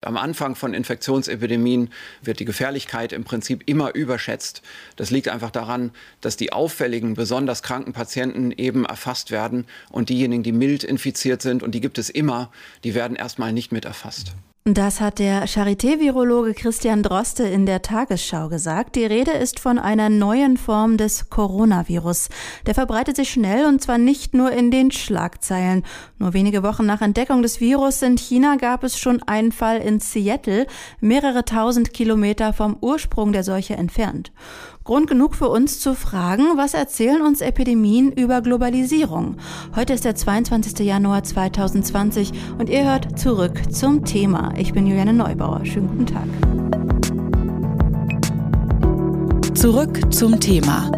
Am Anfang von Infektionsepidemien wird die Gefährlichkeit im Prinzip immer überschätzt. Das liegt einfach daran, dass die auffälligen, besonders kranken Patienten eben erfasst werden und diejenigen, die mild infiziert sind, und die gibt es immer, die werden erstmal nicht mit erfasst. Das hat der Charité-Virologe Christian Droste in der Tagesschau gesagt. Die Rede ist von einer neuen Form des Coronavirus. Der verbreitet sich schnell und zwar nicht nur in den Schlagzeilen. Nur wenige Wochen nach Entdeckung des Virus in China gab es schon einen Fall in Seattle, mehrere tausend Kilometer vom Ursprung der Seuche entfernt. Grund genug für uns zu fragen, was erzählen uns Epidemien über Globalisierung? Heute ist der 22. Januar 2020 und ihr hört zurück zum Thema. Ich bin Juliane Neubauer. Schönen guten Tag. Zurück zum Thema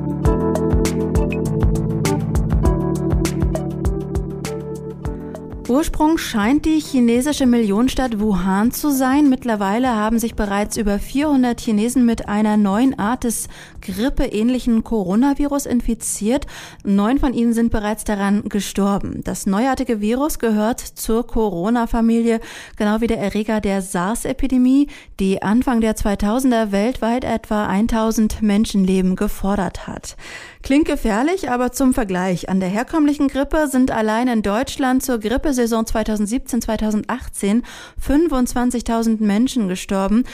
Ursprung scheint die chinesische Millionenstadt Wuhan zu sein. Mittlerweile haben sich bereits über 400 Chinesen mit einer neuen Art des grippeähnlichen Coronavirus infiziert. Neun von ihnen sind bereits daran gestorben. Das neuartige Virus gehört zur Corona-Familie, genau wie der Erreger der SARS-Epidemie, die Anfang der 2000er weltweit etwa 1000 Menschenleben gefordert hat. Klingt gefährlich, aber zum Vergleich. An der herkömmlichen Grippe sind allein in Deutschland zur Grippesaison 2017-2018 25.000 Menschen gestorben.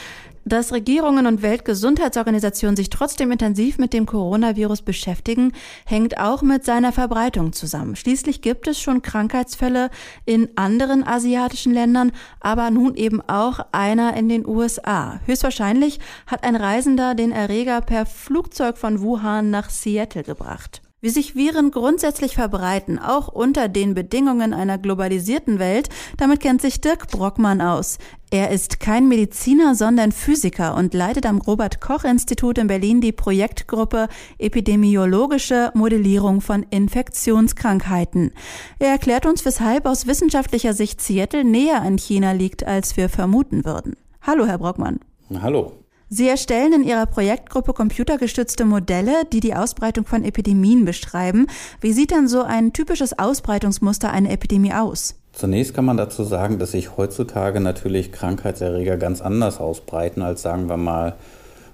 Dass Regierungen und Weltgesundheitsorganisationen sich trotzdem intensiv mit dem Coronavirus beschäftigen, hängt auch mit seiner Verbreitung zusammen. Schließlich gibt es schon Krankheitsfälle in anderen asiatischen Ländern, aber nun eben auch einer in den USA. Höchstwahrscheinlich hat ein Reisender den Erreger per Flugzeug von Wuhan nach Seattle gebracht. Wie sich Viren grundsätzlich verbreiten, auch unter den Bedingungen einer globalisierten Welt, damit kennt sich Dirk Brockmann aus. Er ist kein Mediziner, sondern Physiker und leitet am Robert Koch Institut in Berlin die Projektgruppe Epidemiologische Modellierung von Infektionskrankheiten. Er erklärt uns, weshalb aus wissenschaftlicher Sicht Seattle näher an China liegt, als wir vermuten würden. Hallo, Herr Brockmann. Hallo. Sie erstellen in Ihrer Projektgruppe computergestützte Modelle, die die Ausbreitung von Epidemien beschreiben. Wie sieht denn so ein typisches Ausbreitungsmuster einer Epidemie aus? Zunächst kann man dazu sagen, dass sich heutzutage natürlich Krankheitserreger ganz anders ausbreiten als sagen wir mal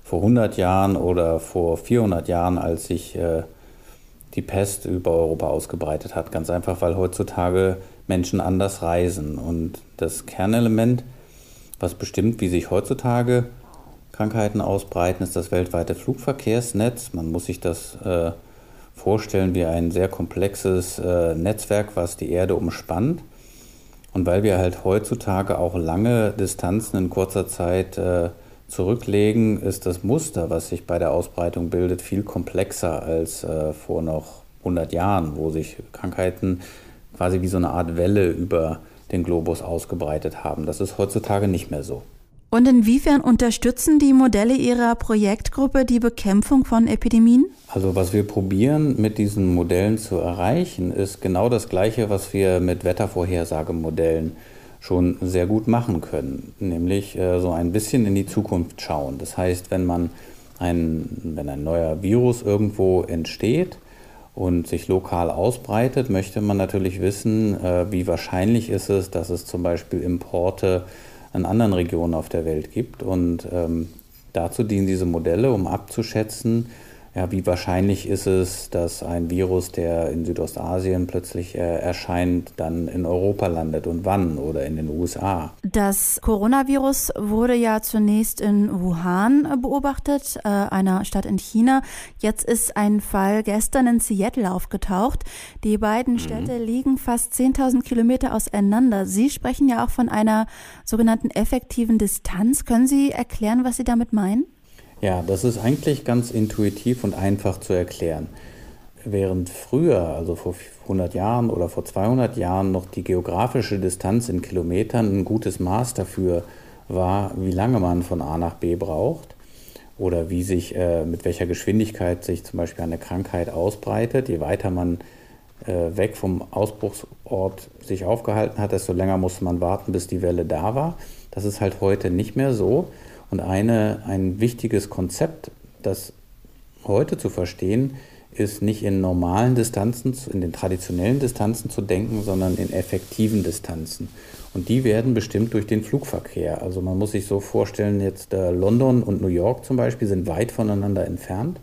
vor 100 Jahren oder vor 400 Jahren, als sich äh, die Pest über Europa ausgebreitet hat. Ganz einfach, weil heutzutage Menschen anders reisen. Und das Kernelement, was bestimmt, wie sich heutzutage Krankheiten ausbreiten, ist das weltweite Flugverkehrsnetz. Man muss sich das äh, vorstellen wie ein sehr komplexes äh, Netzwerk, was die Erde umspannt. Und weil wir halt heutzutage auch lange Distanzen in kurzer Zeit äh, zurücklegen, ist das Muster, was sich bei der Ausbreitung bildet, viel komplexer als äh, vor noch 100 Jahren, wo sich Krankheiten quasi wie so eine Art Welle über den Globus ausgebreitet haben. Das ist heutzutage nicht mehr so. Und inwiefern unterstützen die Modelle Ihrer Projektgruppe die Bekämpfung von Epidemien? Also was wir probieren mit diesen Modellen zu erreichen, ist genau das Gleiche, was wir mit Wettervorhersagemodellen schon sehr gut machen können, nämlich äh, so ein bisschen in die Zukunft schauen. Das heißt, wenn man ein, wenn ein neuer Virus irgendwo entsteht und sich lokal ausbreitet, möchte man natürlich wissen, äh, wie wahrscheinlich ist es, dass es zum Beispiel Importe an anderen Regionen auf der Welt gibt. Und ähm, dazu dienen diese Modelle, um abzuschätzen, ja, wie wahrscheinlich ist es, dass ein Virus, der in Südostasien plötzlich äh, erscheint, dann in Europa landet und wann oder in den USA? Das Coronavirus wurde ja zunächst in Wuhan beobachtet, äh, einer Stadt in China. Jetzt ist ein Fall gestern in Seattle aufgetaucht. Die beiden mhm. Städte liegen fast 10.000 Kilometer auseinander. Sie sprechen ja auch von einer sogenannten effektiven Distanz. Können Sie erklären, was Sie damit meinen? Ja, das ist eigentlich ganz intuitiv und einfach zu erklären. Während früher, also vor 100 Jahren oder vor 200 Jahren, noch die geografische Distanz in Kilometern ein gutes Maß dafür war, wie lange man von A nach B braucht oder wie sich, äh, mit welcher Geschwindigkeit sich zum Beispiel eine Krankheit ausbreitet. Je weiter man äh, weg vom Ausbruchsort sich aufgehalten hat, desto länger musste man warten, bis die Welle da war. Das ist halt heute nicht mehr so. Und eine, ein wichtiges Konzept, das heute zu verstehen, ist nicht in normalen Distanzen, in den traditionellen Distanzen zu denken, sondern in effektiven Distanzen. Und die werden bestimmt durch den Flugverkehr. Also man muss sich so vorstellen, jetzt äh, London und New York zum Beispiel sind weit voneinander entfernt,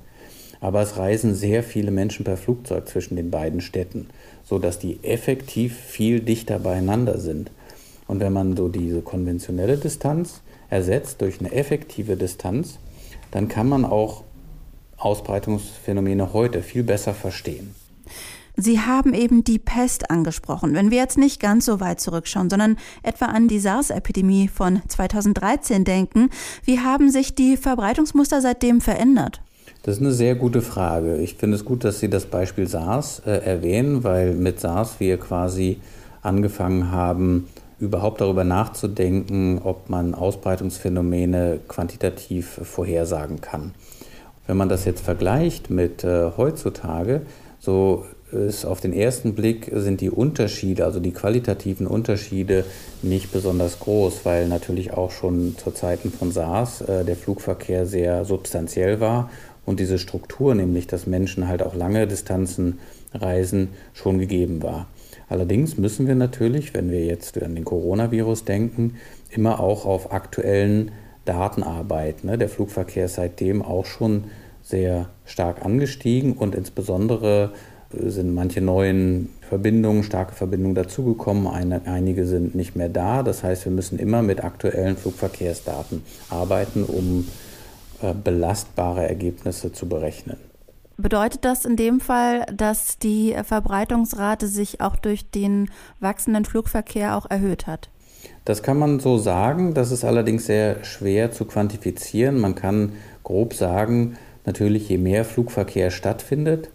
aber es reisen sehr viele Menschen per Flugzeug zwischen den beiden Städten, sodass die effektiv viel dichter beieinander sind. Und wenn man so diese konventionelle Distanz ersetzt durch eine effektive Distanz, dann kann man auch Ausbreitungsphänomene heute viel besser verstehen. Sie haben eben die Pest angesprochen. Wenn wir jetzt nicht ganz so weit zurückschauen, sondern etwa an die SARS-Epidemie von 2013 denken, wie haben sich die Verbreitungsmuster seitdem verändert? Das ist eine sehr gute Frage. Ich finde es gut, dass Sie das Beispiel SARS äh, erwähnen, weil mit SARS wir quasi angefangen haben, überhaupt darüber nachzudenken, ob man Ausbreitungsphänomene quantitativ vorhersagen kann. Wenn man das jetzt vergleicht mit äh, heutzutage, so ist auf den ersten Blick sind die Unterschiede, also die qualitativen Unterschiede nicht besonders groß, weil natürlich auch schon zu Zeiten von SARS äh, der Flugverkehr sehr substanziell war und diese Struktur, nämlich dass Menschen halt auch lange Distanzen reisen, schon gegeben war. Allerdings müssen wir natürlich, wenn wir jetzt an den Coronavirus denken, immer auch auf aktuellen Daten arbeiten. Ne? Der Flugverkehr ist seitdem auch schon sehr stark angestiegen und insbesondere äh, sind manche neuen Verbindungen, starke Verbindungen dazugekommen, einige sind nicht mehr da. Das heißt, wir müssen immer mit aktuellen Flugverkehrsdaten arbeiten, um äh, belastbare Ergebnisse zu berechnen. Bedeutet das in dem Fall, dass die Verbreitungsrate sich auch durch den wachsenden Flugverkehr auch erhöht hat? Das kann man so sagen, das ist allerdings sehr schwer zu quantifizieren. Man kann grob sagen, natürlich je mehr Flugverkehr stattfindet,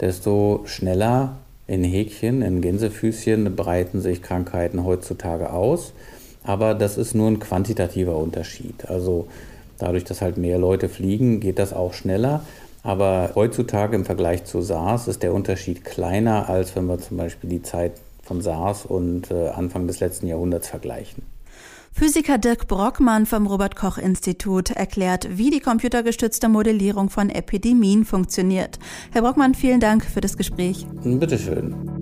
desto schneller in Häkchen, in Gänsefüßchen breiten sich Krankheiten heutzutage aus. Aber das ist nur ein quantitativer Unterschied. Also dadurch, dass halt mehr Leute fliegen, geht das auch schneller. Aber heutzutage im Vergleich zu SARS ist der Unterschied kleiner, als wenn wir zum Beispiel die Zeit von SARS und äh, Anfang des letzten Jahrhunderts vergleichen. Physiker Dirk Brockmann vom Robert Koch Institut erklärt, wie die computergestützte Modellierung von Epidemien funktioniert. Herr Brockmann, vielen Dank für das Gespräch. Bitteschön.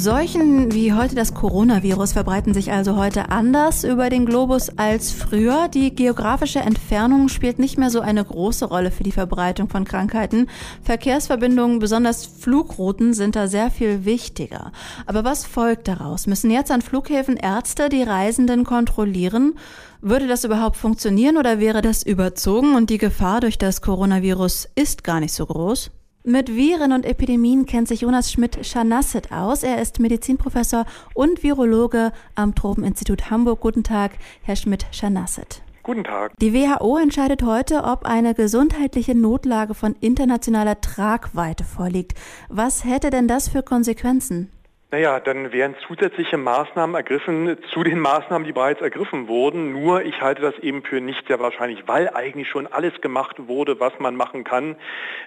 Seuchen wie heute das Coronavirus verbreiten sich also heute anders über den Globus als früher. Die geografische Entfernung spielt nicht mehr so eine große Rolle für die Verbreitung von Krankheiten. Verkehrsverbindungen, besonders Flugrouten, sind da sehr viel wichtiger. Aber was folgt daraus? Müssen jetzt an Flughäfen Ärzte die Reisenden kontrollieren? Würde das überhaupt funktionieren oder wäre das überzogen und die Gefahr durch das Coronavirus ist gar nicht so groß? Mit Viren und Epidemien kennt sich Jonas Schmidt-Scharnasset aus. Er ist Medizinprofessor und Virologe am Tropeninstitut Hamburg. Guten Tag, Herr Schmidt-Scharnasset. Guten Tag. Die WHO entscheidet heute, ob eine gesundheitliche Notlage von internationaler Tragweite vorliegt. Was hätte denn das für Konsequenzen? Naja, dann wären zusätzliche Maßnahmen ergriffen zu den Maßnahmen, die bereits ergriffen wurden. Nur ich halte das eben für nicht sehr wahrscheinlich, weil eigentlich schon alles gemacht wurde, was man machen kann,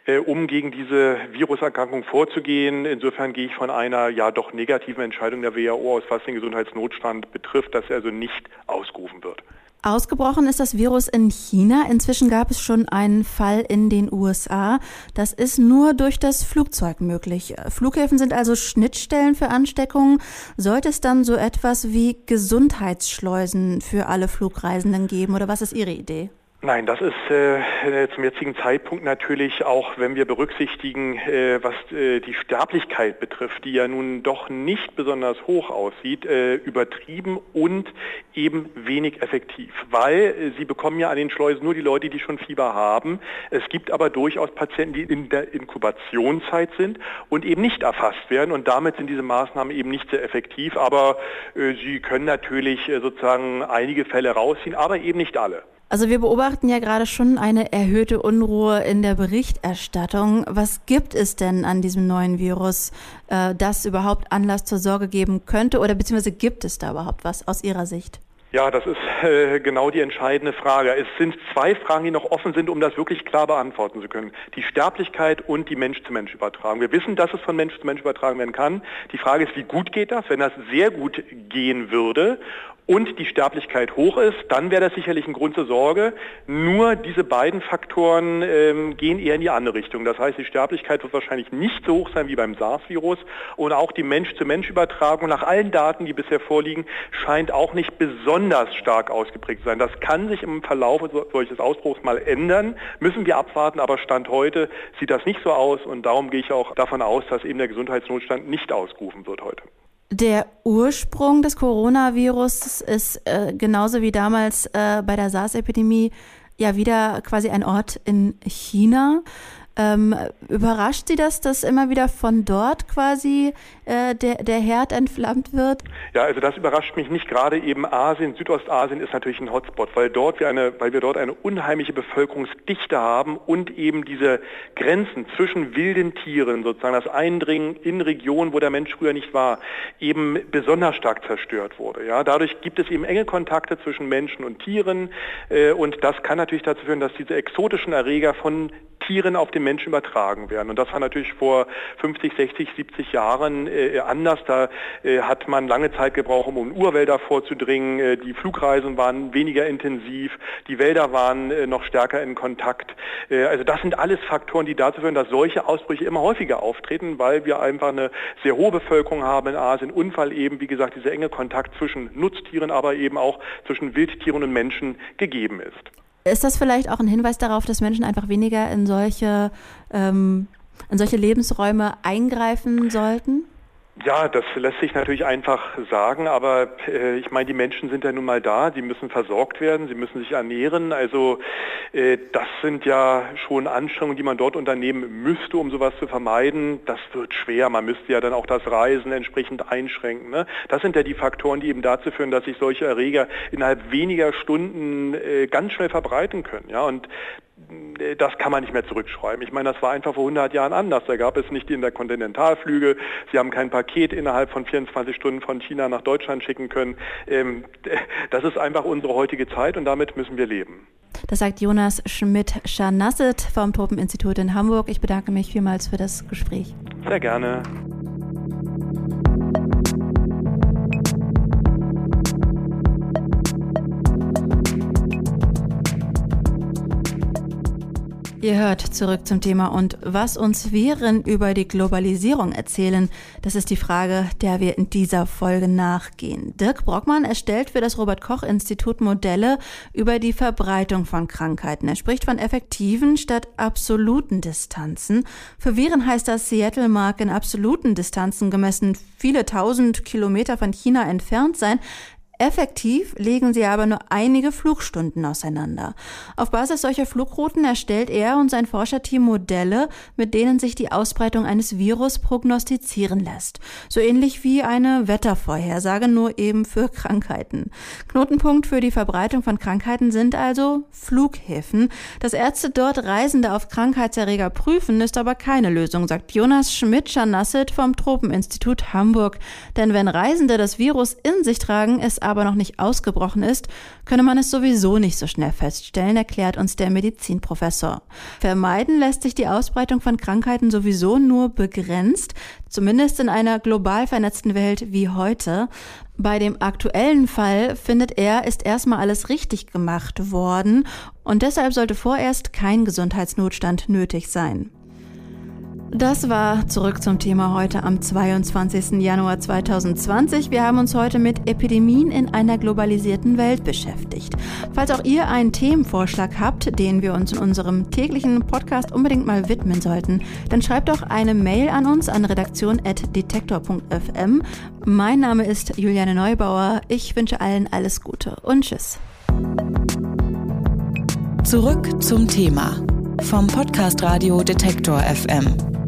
äh, um gegen diese Viruserkrankung vorzugehen. Insofern gehe ich von einer ja doch negativen Entscheidung der WHO aus, was den Gesundheitsnotstand betrifft, dass er also nicht ausgerufen wird. Ausgebrochen ist das Virus in China. Inzwischen gab es schon einen Fall in den USA. Das ist nur durch das Flugzeug möglich. Flughäfen sind also Schnittstellen für Ansteckungen. Sollte es dann so etwas wie Gesundheitsschleusen für alle Flugreisenden geben oder was ist Ihre Idee? Nein, das ist äh, zum jetzigen Zeitpunkt natürlich auch, wenn wir berücksichtigen, äh, was äh, die Sterblichkeit betrifft, die ja nun doch nicht besonders hoch aussieht, äh, übertrieben und eben wenig effektiv, weil äh, sie bekommen ja an den Schleusen nur die Leute, die schon Fieber haben. Es gibt aber durchaus Patienten, die in der Inkubationszeit sind und eben nicht erfasst werden und damit sind diese Maßnahmen eben nicht sehr effektiv, aber äh, sie können natürlich sozusagen einige Fälle rausziehen, aber eben nicht alle. Also wir beobachten ja gerade schon eine erhöhte Unruhe in der Berichterstattung. Was gibt es denn an diesem neuen Virus, äh, das überhaupt Anlass zur Sorge geben könnte oder beziehungsweise gibt es da überhaupt was aus Ihrer Sicht? Ja, das ist äh, genau die entscheidende Frage. Es sind zwei Fragen, die noch offen sind, um das wirklich klar beantworten zu können. Die Sterblichkeit und die Mensch-zu-Mensch-Übertragung. Wir wissen, dass es von Mensch zu Mensch übertragen werden kann. Die Frage ist, wie gut geht das? Wenn das sehr gut gehen würde und die Sterblichkeit hoch ist, dann wäre das sicherlich ein Grund zur Sorge. Nur diese beiden Faktoren ähm, gehen eher in die andere Richtung. Das heißt, die Sterblichkeit wird wahrscheinlich nicht so hoch sein wie beim SARS-Virus und auch die Mensch-zu-Mensch-Übertragung nach allen Daten, die bisher vorliegen, scheint auch nicht besonders stark ausgeprägt sein. Das kann sich im Verlauf solches Ausbruchs mal ändern, müssen wir abwarten, aber Stand heute sieht das nicht so aus und darum gehe ich auch davon aus, dass eben der Gesundheitsnotstand nicht ausgerufen wird heute. Der Ursprung des Coronavirus ist äh, genauso wie damals äh, bei der SARS-Epidemie ja wieder quasi ein Ort in China. Ähm, überrascht Sie das, dass immer wieder von dort quasi äh, der, der Herd entflammt wird? Ja, also das überrascht mich nicht. Gerade eben Asien, Südostasien ist natürlich ein Hotspot, weil, dort wir eine, weil wir dort eine unheimliche Bevölkerungsdichte haben und eben diese Grenzen zwischen wilden Tieren, sozusagen das Eindringen in Regionen, wo der Mensch früher nicht war, eben besonders stark zerstört wurde. Ja, dadurch gibt es eben enge Kontakte zwischen Menschen und Tieren äh, und das kann natürlich dazu führen, dass diese exotischen Erreger von Tieren auf den Menschen übertragen werden. Und das war natürlich vor 50, 60, 70 Jahren äh, anders. Da äh, hat man lange Zeit gebraucht, um in Urwälder vorzudringen. Äh, die Flugreisen waren weniger intensiv. Die Wälder waren äh, noch stärker in Kontakt. Äh, also das sind alles Faktoren, die dazu führen, dass solche Ausbrüche immer häufiger auftreten, weil wir einfach eine sehr hohe Bevölkerung haben in Asien und weil eben, wie gesagt, dieser enge Kontakt zwischen Nutztieren, aber eben auch zwischen Wildtieren und Menschen gegeben ist. Ist das vielleicht auch ein Hinweis darauf, dass Menschen einfach weniger in solche, ähm, in solche Lebensräume eingreifen sollten? Ja, das lässt sich natürlich einfach sagen, aber äh, ich meine, die Menschen sind ja nun mal da, sie müssen versorgt werden, sie müssen sich ernähren. Also äh, das sind ja schon Anstrengungen, die man dort unternehmen müsste, um sowas zu vermeiden. Das wird schwer. Man müsste ja dann auch das Reisen entsprechend einschränken. Ne? Das sind ja die Faktoren, die eben dazu führen, dass sich solche Erreger innerhalb weniger Stunden äh, ganz schnell verbreiten können. Ja? Und das kann man nicht mehr zurückschreiben. Ich meine, das war einfach vor 100 Jahren anders. Da gab es nicht die Interkontinentalflüge. Sie haben kein Paket innerhalb von 24 Stunden von China nach Deutschland schicken können. Ähm, das ist einfach unsere heutige Zeit und damit müssen wir leben. Das sagt Jonas Schmidt-Scharnasset vom Tropeninstitut in Hamburg. Ich bedanke mich vielmals für das Gespräch. Sehr gerne. Ihr hört zurück zum Thema und was uns Viren über die Globalisierung erzählen, das ist die Frage, der wir in dieser Folge nachgehen. Dirk Brockmann erstellt für das Robert Koch Institut Modelle über die Verbreitung von Krankheiten. Er spricht von effektiven statt absoluten Distanzen. Für Viren heißt das, Seattle mag in absoluten Distanzen gemessen viele tausend Kilometer von China entfernt sein. Effektiv legen sie aber nur einige Flugstunden auseinander. Auf Basis solcher Flugrouten erstellt er und sein Forscherteam Modelle, mit denen sich die Ausbreitung eines Virus prognostizieren lässt. So ähnlich wie eine Wettervorhersage, nur eben für Krankheiten. Knotenpunkt für die Verbreitung von Krankheiten sind also Flughäfen. Dass Ärzte dort Reisende auf Krankheitserreger prüfen, ist aber keine Lösung, sagt Jonas Schmidt-Scharnasset vom Tropeninstitut Hamburg. Denn wenn Reisende das Virus in sich tragen, ist aber noch nicht ausgebrochen ist, könne man es sowieso nicht so schnell feststellen, erklärt uns der Medizinprofessor. Vermeiden lässt sich die Ausbreitung von Krankheiten sowieso nur begrenzt, zumindest in einer global vernetzten Welt wie heute. Bei dem aktuellen Fall findet er, ist erstmal alles richtig gemacht worden und deshalb sollte vorerst kein Gesundheitsnotstand nötig sein. Das war zurück zum Thema heute am 22. Januar 2020. Wir haben uns heute mit Epidemien in einer globalisierten Welt beschäftigt. Falls auch ihr einen Themenvorschlag habt, den wir uns in unserem täglichen Podcast unbedingt mal widmen sollten, dann schreibt doch eine Mail an uns an redaktion.detektor.fm. Mein Name ist Juliane Neubauer. Ich wünsche allen alles Gute und Tschüss. Zurück zum Thema vom Podcast Radio Detektor FM.